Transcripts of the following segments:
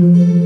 Música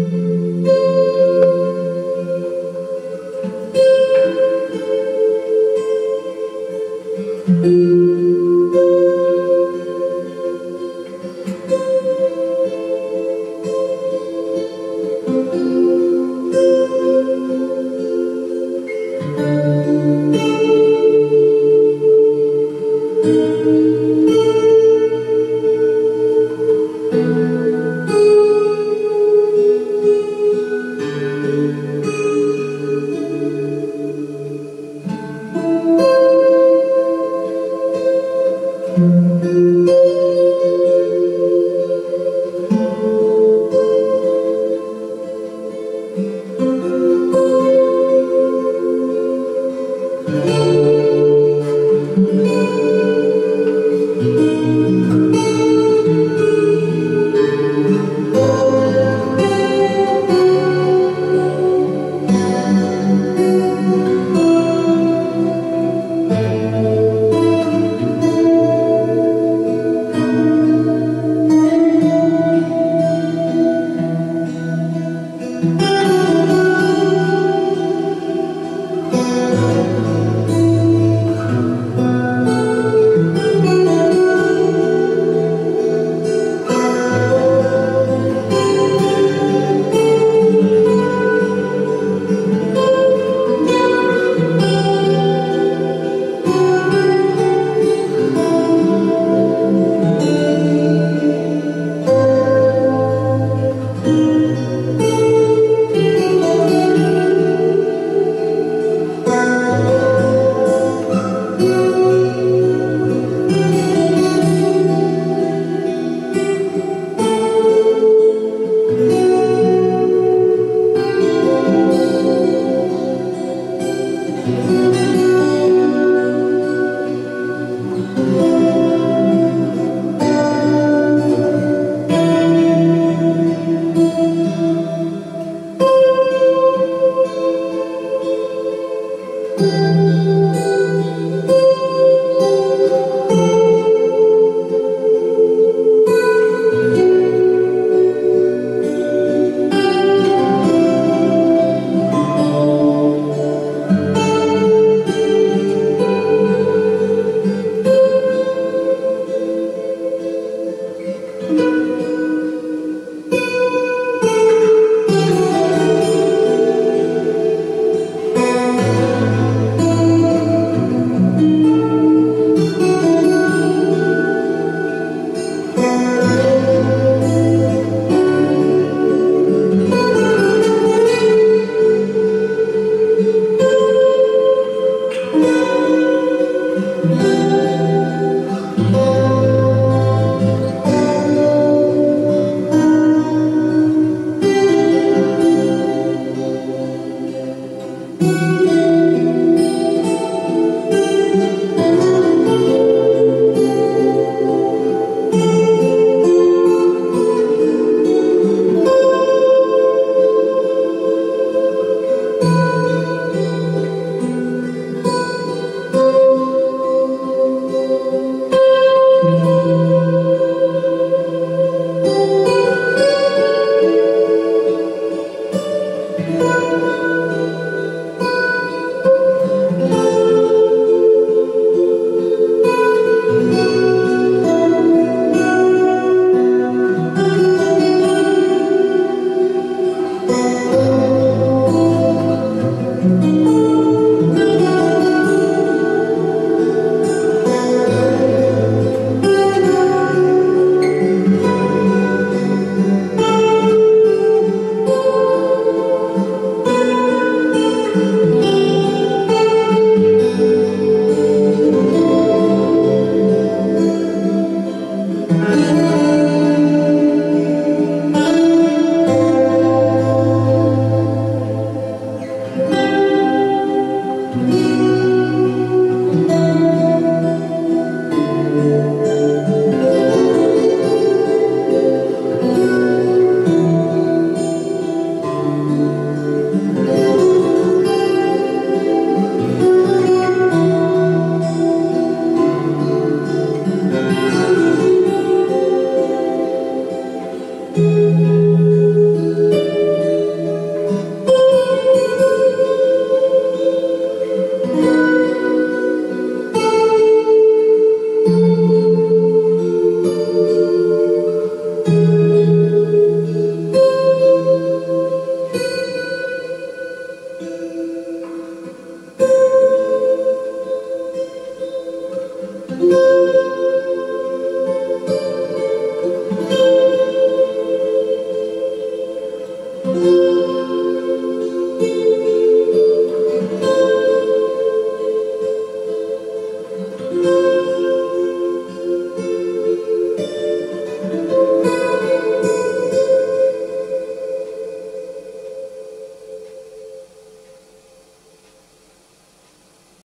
Música